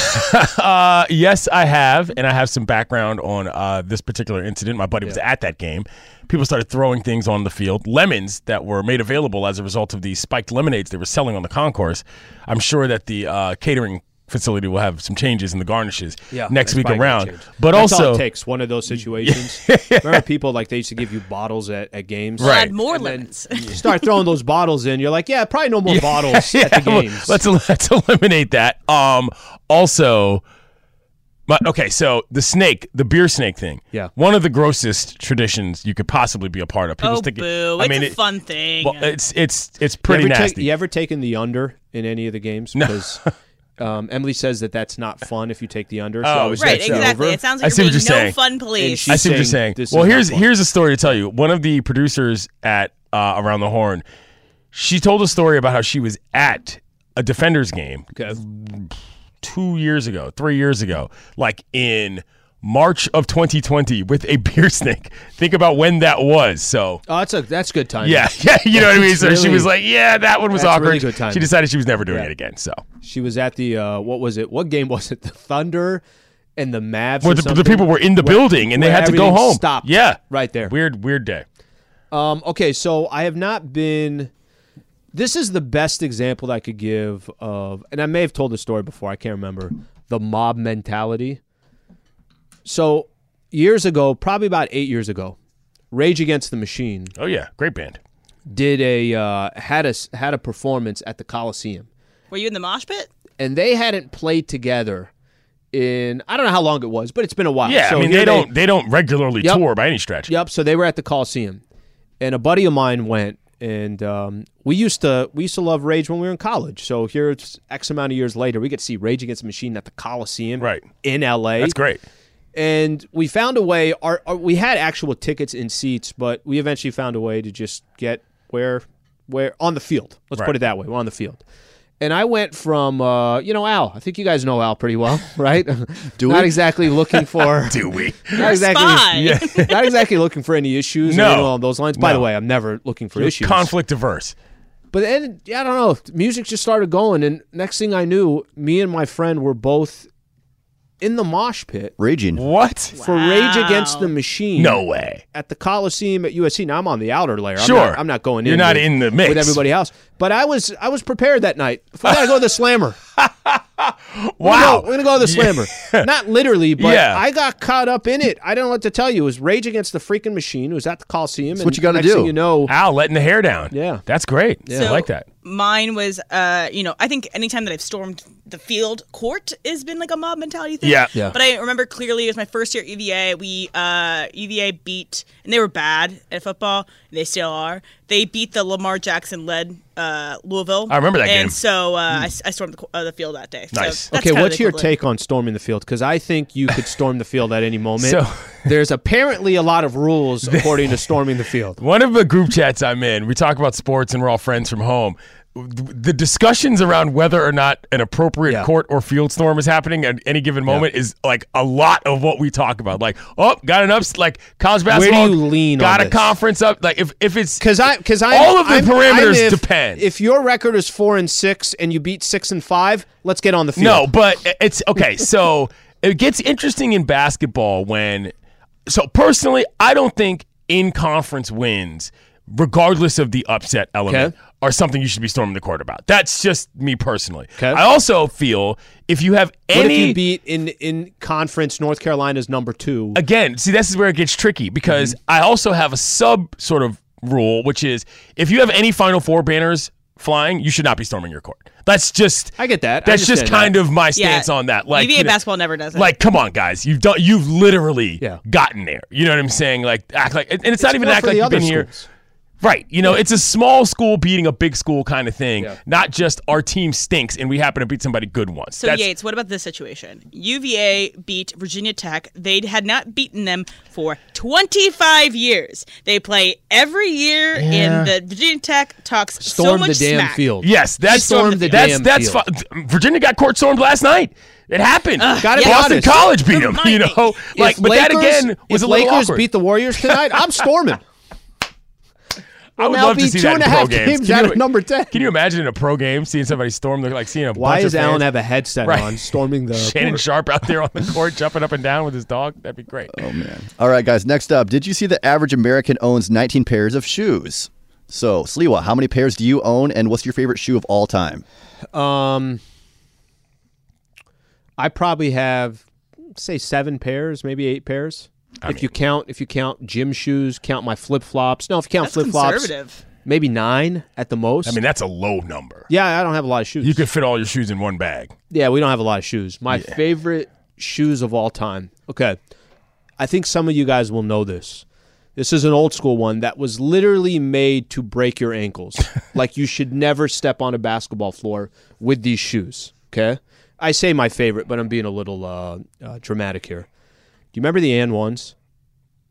Uh, yes, I have, and I have some background on uh, this particular incident. My buddy was at that game. People started throwing things on the field, lemons that were made available as a result of the spiked lemonades they were selling on the concourse. I'm sure that the uh, catering facility will have some changes in the garnishes Yeah, next week around. But That's also, all it takes one of those situations. Remember, people like they used to give you bottles at, at games, Right. Add more And then you start throwing those bottles in. You're like, yeah, probably no more bottles Yeah, at the well, games. Let's let's eliminate that. Um, also, but okay, so the snake, the beer snake thing. Yeah. one of the grossest traditions you could possibly be a part of. People's oh, thinking, boo. I It's mean, a it- fun thing. Well, it's it's it's pretty ever, nasty. take, you ever taken the under in any of the games? Because um, Emily says that that's not fun if you take the under. So I Oh, was right, exactly. over. It sounds I like see you're what being you're no saying. fun police. I see what you're saying saying. this is Well, not here's fun. here's a story to tell you. One of the producers at uh, Around the Horn, she told a story about how she was at a Defenders game Okay. two years ago, three years ago, like in March of 2020 with a beer snake. Think about when that was. So. Oh, that's a that's good time. Yeah, yeah, you know what I mean. So she was like, "Yeah, that one was that's awkward." really good timing. She decided she was never doing Yeah. it again. So, She was at the uh, what was it? What game was it? The Thunder and the Mavs. where the, the people were in the Where- building and they had to go home. Stop. Yeah, right there. Weird, weird day. Um, okay, so I have not been. This is the best example that I could give of, and I may have told the story before. I can't remember the mob mentality. So years ago, probably about eight years ago, Rage Against the Machine Oh yeah, great band. did a uh, had a had a performance at the Coliseum, Were you in the mosh pit? and they hadn't played together in I don't know how long it was, but it's been a while. Yeah, So I mean they don't they don't regularly Yep. tour by any stretch. Yep. So they were at the Coliseum, and a buddy of mine went, and um, we used to we used to love Rage when we were in college. So here it's X amount of years later, we get to see Rage Against the Machine at the Coliseum, Right. in L.A. That's great. And we found a way. Our, our we had actual tickets and seats, but we eventually found a way to just get where where on the field. Let's Right. put it that way. We're on the field. And I went from, uh, you know, Al. I think you guys know Al pretty well, right? Do we Not we? exactly looking for. Do we? Not exactly. Spy. Yeah. not exactly looking for any issues No. anything along those lines. By the way, I'm never looking for issues. Conflict diverse. But then, yeah, I don't know. Music just started going, and next thing I knew, me and my friend were both in the mosh pit Raging. What? for Rage Against the Machine. No way. At the Coliseum at USC. Now I'm on the outer layer. I'm Sure. not, I'm not going in. You're not with, in the mix. with everybody else. But I was I was prepared that night. If we gotta go to the Slammer. We're gonna Wow. go- We're gonna go to the Slammer. Not literally, but Yeah. I got caught up in it. I don't know what to tell you. It was Rage Against the freaking Machine. It was at the Coliseum. That's and what you gotta next do. Thing you know, Al letting the hair down. Yeah. That's great. I So- like that. Mine was, uh, you know, I think anytime that I've stormed the field court has been like a mob mentality thing. Yeah. Yeah. But I remember clearly it was my first year at UVA. We uh, UVA beat, and they were bad at football. And they still are. They beat the Lamar Jackson led uh, Louisville. I remember that and game. so uh, I, I stormed the, uh, the field that day. Nice. So that's okay, what's your take on storming the field? Because I think you could storm the field at any moment. So- There's apparently a lot of rules according to storming the field. One of the group chats I'm in, we talk about sports and we're all friends from home. The discussions around whether or not an appropriate Yeah. court or field storm is happening at any given moment is like a lot of what we talk about. Like, oh, got an ups like college basketball. Where do you lean Got a this? conference up. Like if if it's Because I, because I, all of the I'm- parameters I'm if, depend. If your record is four and six and you beat six and five, let's get on the field. No, but it's okay. So it gets interesting in basketball when. So personally, I don't think in conference wins, regardless of the upset element, Okay. Are something you should be storming the court about. That's just me personally. Okay. I also feel if you have What any if you beat in in conference North Carolina's number two? again, see, this is where it gets tricky because Mm-hmm. I also have a sub sort of rule, which is if you have any Final Four banners flying, you should not be storming your court. That's just I get that. That's just kind that. of my Yeah, stance on that. Like UVA you know, basketball never does it. Like, come on, guys, you've done, you've literally Yeah. gotten there. You know what I'm saying? Like, act like, and it's, not even more act like the you've other been here. Schools. Right. You know, it's a small school beating a big school kind of thing, Yeah. not just our team stinks and we happen to beat somebody good once. So That's- Yates, what about this situation? UVA beat Virginia Tech. They had not beaten them for 25 years. They play every year, Yeah. and the Virginia Tech talks so Storm much the damn smack. field. Yes, that's stormed the that's damn that's field. fi- Virginia got court stormed last night. It happened. Gotta Boston honest. College beat them. You know, like, If but that again was if a little Lakers awkward. beat the Warriors tonight, I'm storming. I would now love to be see two that and in a pro half games. games Can out you- of number 10. Can you imagine in a pro game seeing somebody storm the like seeing a Why bunch does of Allen fans- have a headset Right. on, storming the Shannon court? Sharpe out there on the court jumping up and down with his dog? That'd be great. Oh man. All right, guys. Next up, did you see the average American owns 19 pairs of shoes? So, Sliwa, how many pairs do you own, and what's your favorite shoe of all time? Um, I probably have say seven pairs, maybe eight pairs. If you count, if you count gym shoes, count my flip flops. No, if you count flip flops, maybe nine at the most. I mean, that's a low number. yeah, I don't have a lot of shoes. You could fit all your shoes in one bag. Yeah, we don't have a lot of shoes. My favorite shoes of all time. Okay. I think some of you guys will know this. This is an old school one that was literally made to break your ankles. like you should never step on a basketball floor with these shoes. Okay. I say my favorite, but I'm being a little uh, uh, dramatic here. Do you remember the AND1s?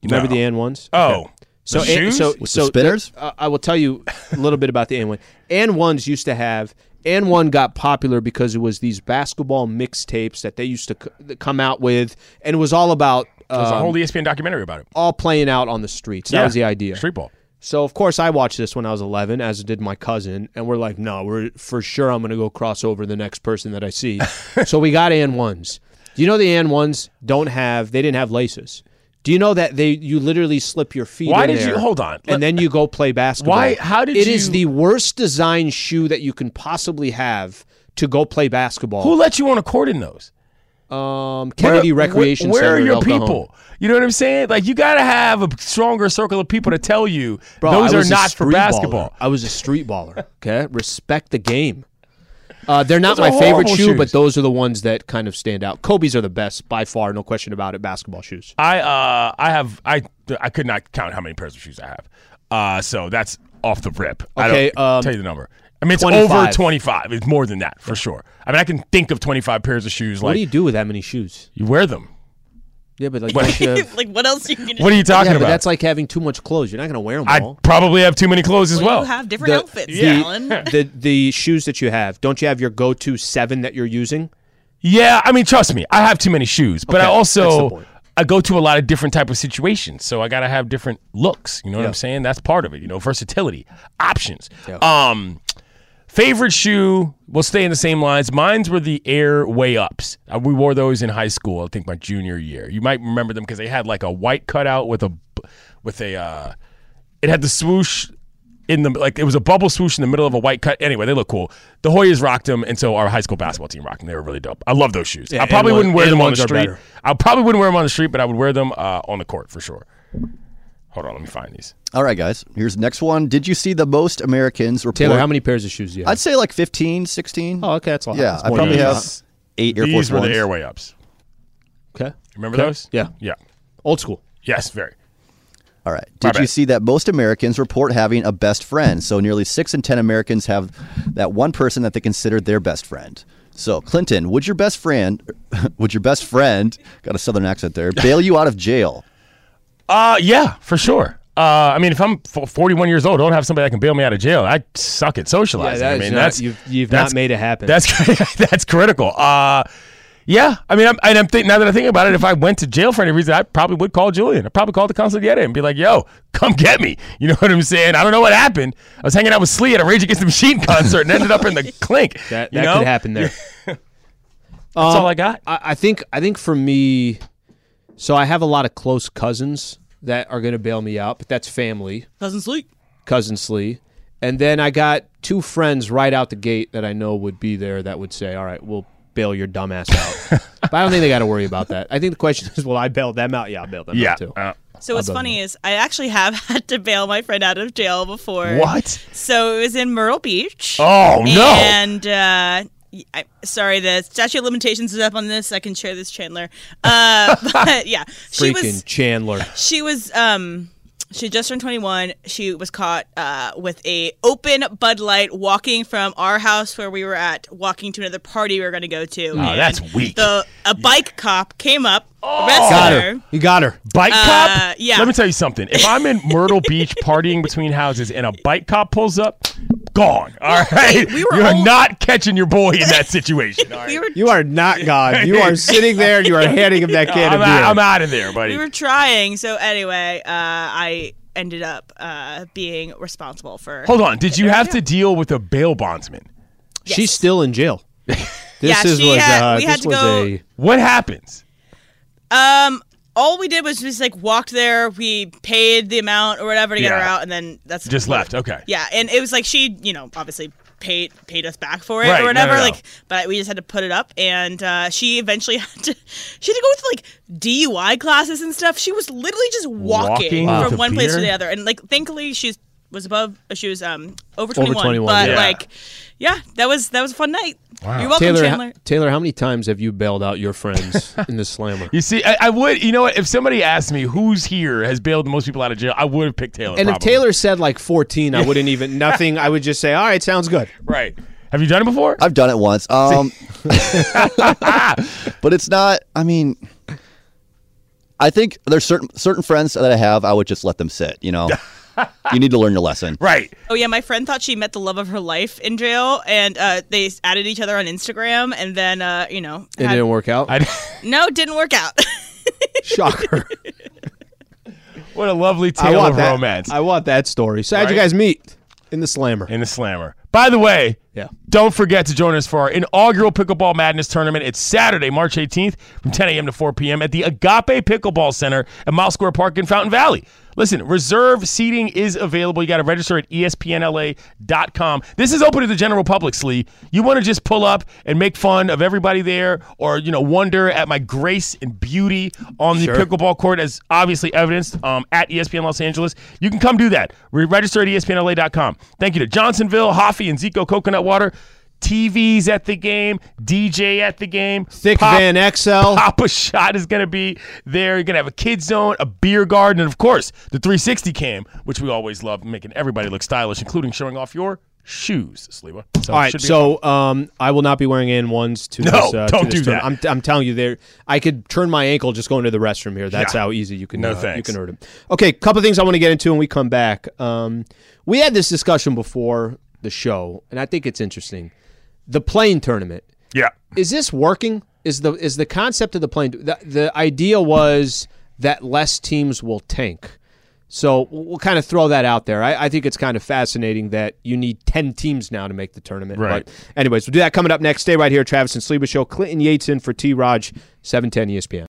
Do You remember No. the An ones? Oh, So, the An- so, With the so spinners? uh, I will tell you a little bit about the An one. AND1s used to have. AND1 got popular because it was these basketball mixtapes that they used to c- come out with, and it was all about There's a um, whole E ESPN documentary about it. all playing out on the streets. That Yeah. was the idea. Street ball. So of course I watched this when I was 11, as did my cousin, and we're like, no, we're for sure I'm going to go cross over the next person that I see. so we got AND1s. Do you know the AND1s don't have? They didn't have laces. Do you know that they you literally slip your feet? Why did you- hold on. Let- And then you go play basketball. Why- how did you It is the worst design shoe that you can possibly have to go play basketball. Who let you on a court in those? um, Kennedy Where- Recreation where, Center. Where are your people? You know what I'm saying? Like you got to have a stronger circle of people to tell you Bro, those are not for basketball. baller. I was a street baller. Okay, respect the game. Uh, they're not my favorite shoe, shoes. but those are the ones that kind of stand out. Kobe's are the best by far, no question about it. Basketball shoes. I uh I have I I could not count how many pairs of shoes I have. Uh so that's off the rip. I Okay, don't um, tell you the number. I mean it's 25. over 25. It's more than that for sure. I mean I can think of 25 pairs of shoes what like do you do with that many shoes? you wear them. Yeah, but like, What- you have- like what else you can What are you talking yeah, but about? that's like having too much clothes. You're not going to wear them I all. probably have too many clothes as well, well. you have different The- outfits, the, Alan. the the shoes that you have, don't you have your go-to seven that you're using? Yeah, I mean, trust me, I have too many shoes, but I Okay, that's the also point. I go to a lot of different type of situations, so I gotta have different looks. You know what I'm saying? That's part of it. You know, versatility, options. Yeah. Um, favorite shoe. We'll stay in the same lines. Mine's were the Air Way Ups. Uh, we wore those in high school. I think my junior year. You might remember them because they had like a white cutout with a, with a. Uh, it had the swoosh in the like it was a bubble swoosh in the middle of a white cut. Anyway, they look cool. The Hoyas rocked them, and so our high school basketball team rocked them. They were really dope. I love those shoes. Yeah, I probably AND1 wouldn't wear them on the AND1s are street. I probably wouldn't wear them on the street, but I would wear them uh, on the court for sure. Hold on, let me find these. All right, guys. Here's the next one. Did you see the most Americans report? Taylor, how many pairs of shoes do you have? I'd say like 15, 16. oh, okay, that's all. yeah, That's I more probably than have enough. eight Air these Force were Ones. the airway ups. Okay, Remember Okay. those? Yeah, Yeah. old school. Yes, very. All right. My Did you bad. see that most Americans report having a best friend? So nearly six in ten Americans have that one person that they consider their best friend. So Clinton, would your best friend, would your best friend, got a southern accent there, bail you out of jail? Uh yeah, for sure. Uh, I mean, if I'm 41 years old, don't have somebody that can bail me out of jail. I suck at Yeah, socializing. I mean, not- that's you've, you've that's- not made it happen. That's that's critical. Uh, yeah, I mean, I'm, and I'm think now that I think about it, if I went to jail for any reason, I probably would call Julian. I'd probably call the consigliere and be like, "Yo, come get me." You know what I'm saying? I don't know what happened. I was hanging out with Slee at a Rage Against the Machine concert and ended up in the clink. that that could happen there. That's all I got. I, I think I think for me, so I have a lot of close cousins that are going to bail me out, but that's family, Doesn't sleep. cousin Slee, and then I got two friends right out the gate that I know would be there that would say, "All right, we'll bail your dumbass out." but I don't think they got to worry about that. I think the question is, will I bail them out? Yeah, I'll bail them Yeah. out too. Uh, So what's funny is I actually have had to bail my friend out of jail before. what? So it was in Myrtle Beach. Oh no! And uh, y- I, sorry, the statute of limitations is up on this. I can share this, Chandler. Uh, but yeah, she Freaking was Chandler. she was um she just turned 21 she was caught uh, with a open bud light walking from our house where we were at walking to another party we were going to go to Oh, that's weak. the a bike cop came up Oh. arrested Got her her. You got her. Bike Uh, cop? yeah. Let me tell you something. If I'm in Myrtle Beach partying between houses and a bike cop pulls up, gone. All right. we were You're all- not catching your boy in that situation. All right. we were You are not God. You are sitting there and you are handing him that can I'm, of beer. out, I'm out of there, buddy. we were trying so anyway uh, i ended up uh, being responsible for Hold on. Did you have to deal with a bail bondsman? Yes. She's still in jail. This Yeah, is she was had- uh, we had to was go- a What happens? Um, all we did was just like walked there. We paid the amount or whatever to get her Yeah. out, and then that's Just left. Okay. Yeah, and it was like she, you know, obviously paid paid us back for it Right, no, or whatever. no, no. Like, but we just had to put it up, and uh, she eventually had to. She had to go to like DUI classes and stuff. She was literally just walking, Walking with from a one place to beer? the other, and like thankfully she's was above. She was um over twenty one, 21, but yeah. like, yeah, that was that was a fun night. Wow. You're welcome, Taylor. Chandler. Taylor, how many times have you bailed out your friends in the slammer? You see, I, I would. You know what? If somebody asked me who's here has bailed most people out of jail, I would have picked Taylor. And if. Taylor said like 14, I wouldn't even nothing. I would just say, "All right, sounds good." right? Have you done it before? I've done it once. Um, but it's not. I mean, I think there's certain certain friends that I have. I would just let them sit. You know, you need to learn your lesson. right. Oh yeah, my friend thought she met the love of her life in jail, and uh, they added each other on Instagram, and then uh, you know, It had- didn't work out. I, no, it didn't work out. Shocker. what a lovely tale of that. romance I want that story. So how'd you guys meet in the slammer? in the slammer. By the way, Yeah. Don't forget to join us for our inaugural Pickleball Madness tournament. It's Saturday, March 18th from 10 a.m. to 4 p.m. at the Agape Pickleball Center at Mile Square Park in Fountain Valley. Listen, reserve seating is available. You got to register at espnla.com. This is open to the general public, Slee. You want to just pull up and make fun of everybody there or, you know, wonder at my grace and beauty on the Sure. pickleball court as obviously evidenced um, at ESPN Los Angeles. You can come do that. Re- register at espnla.com. Thank you to Johnsonville, Hoffy, and Zico Coconut Water. TVs at the game, DJ at the game. Thick Pop- Van XL. Papa Shot is going to be there. You're going to have a kid zone, a beer garden, and of course, the 360 cam, which we always love, making everybody look stylish, including showing off your shoes, Sliwa. So All right, so um, I will not be wearing AND1s to No, this. Uh, don't this do tournament. I'm, I'm telling you, there. I could turn my ankle just going to the restroom here. That's Yeah. how easy you can. No uh, You can hurt him. Okay, couple things I want to get into when we come back. Um, we had this discussion before the show, and I think it's interesting. The play-in tournament Yeah. is this working? Is the is the concept of the play-in? The, the idea was that less teams will tank. So we'll kind of throw that out there. I, I think it's kind of fascinating that you need 10 teams now to make the tournament. Right. But anyways, we'll do that coming up next. Stay right here, Travis and Sliwa Show. Clinton Yates in for T. Raj, 710 ESPN.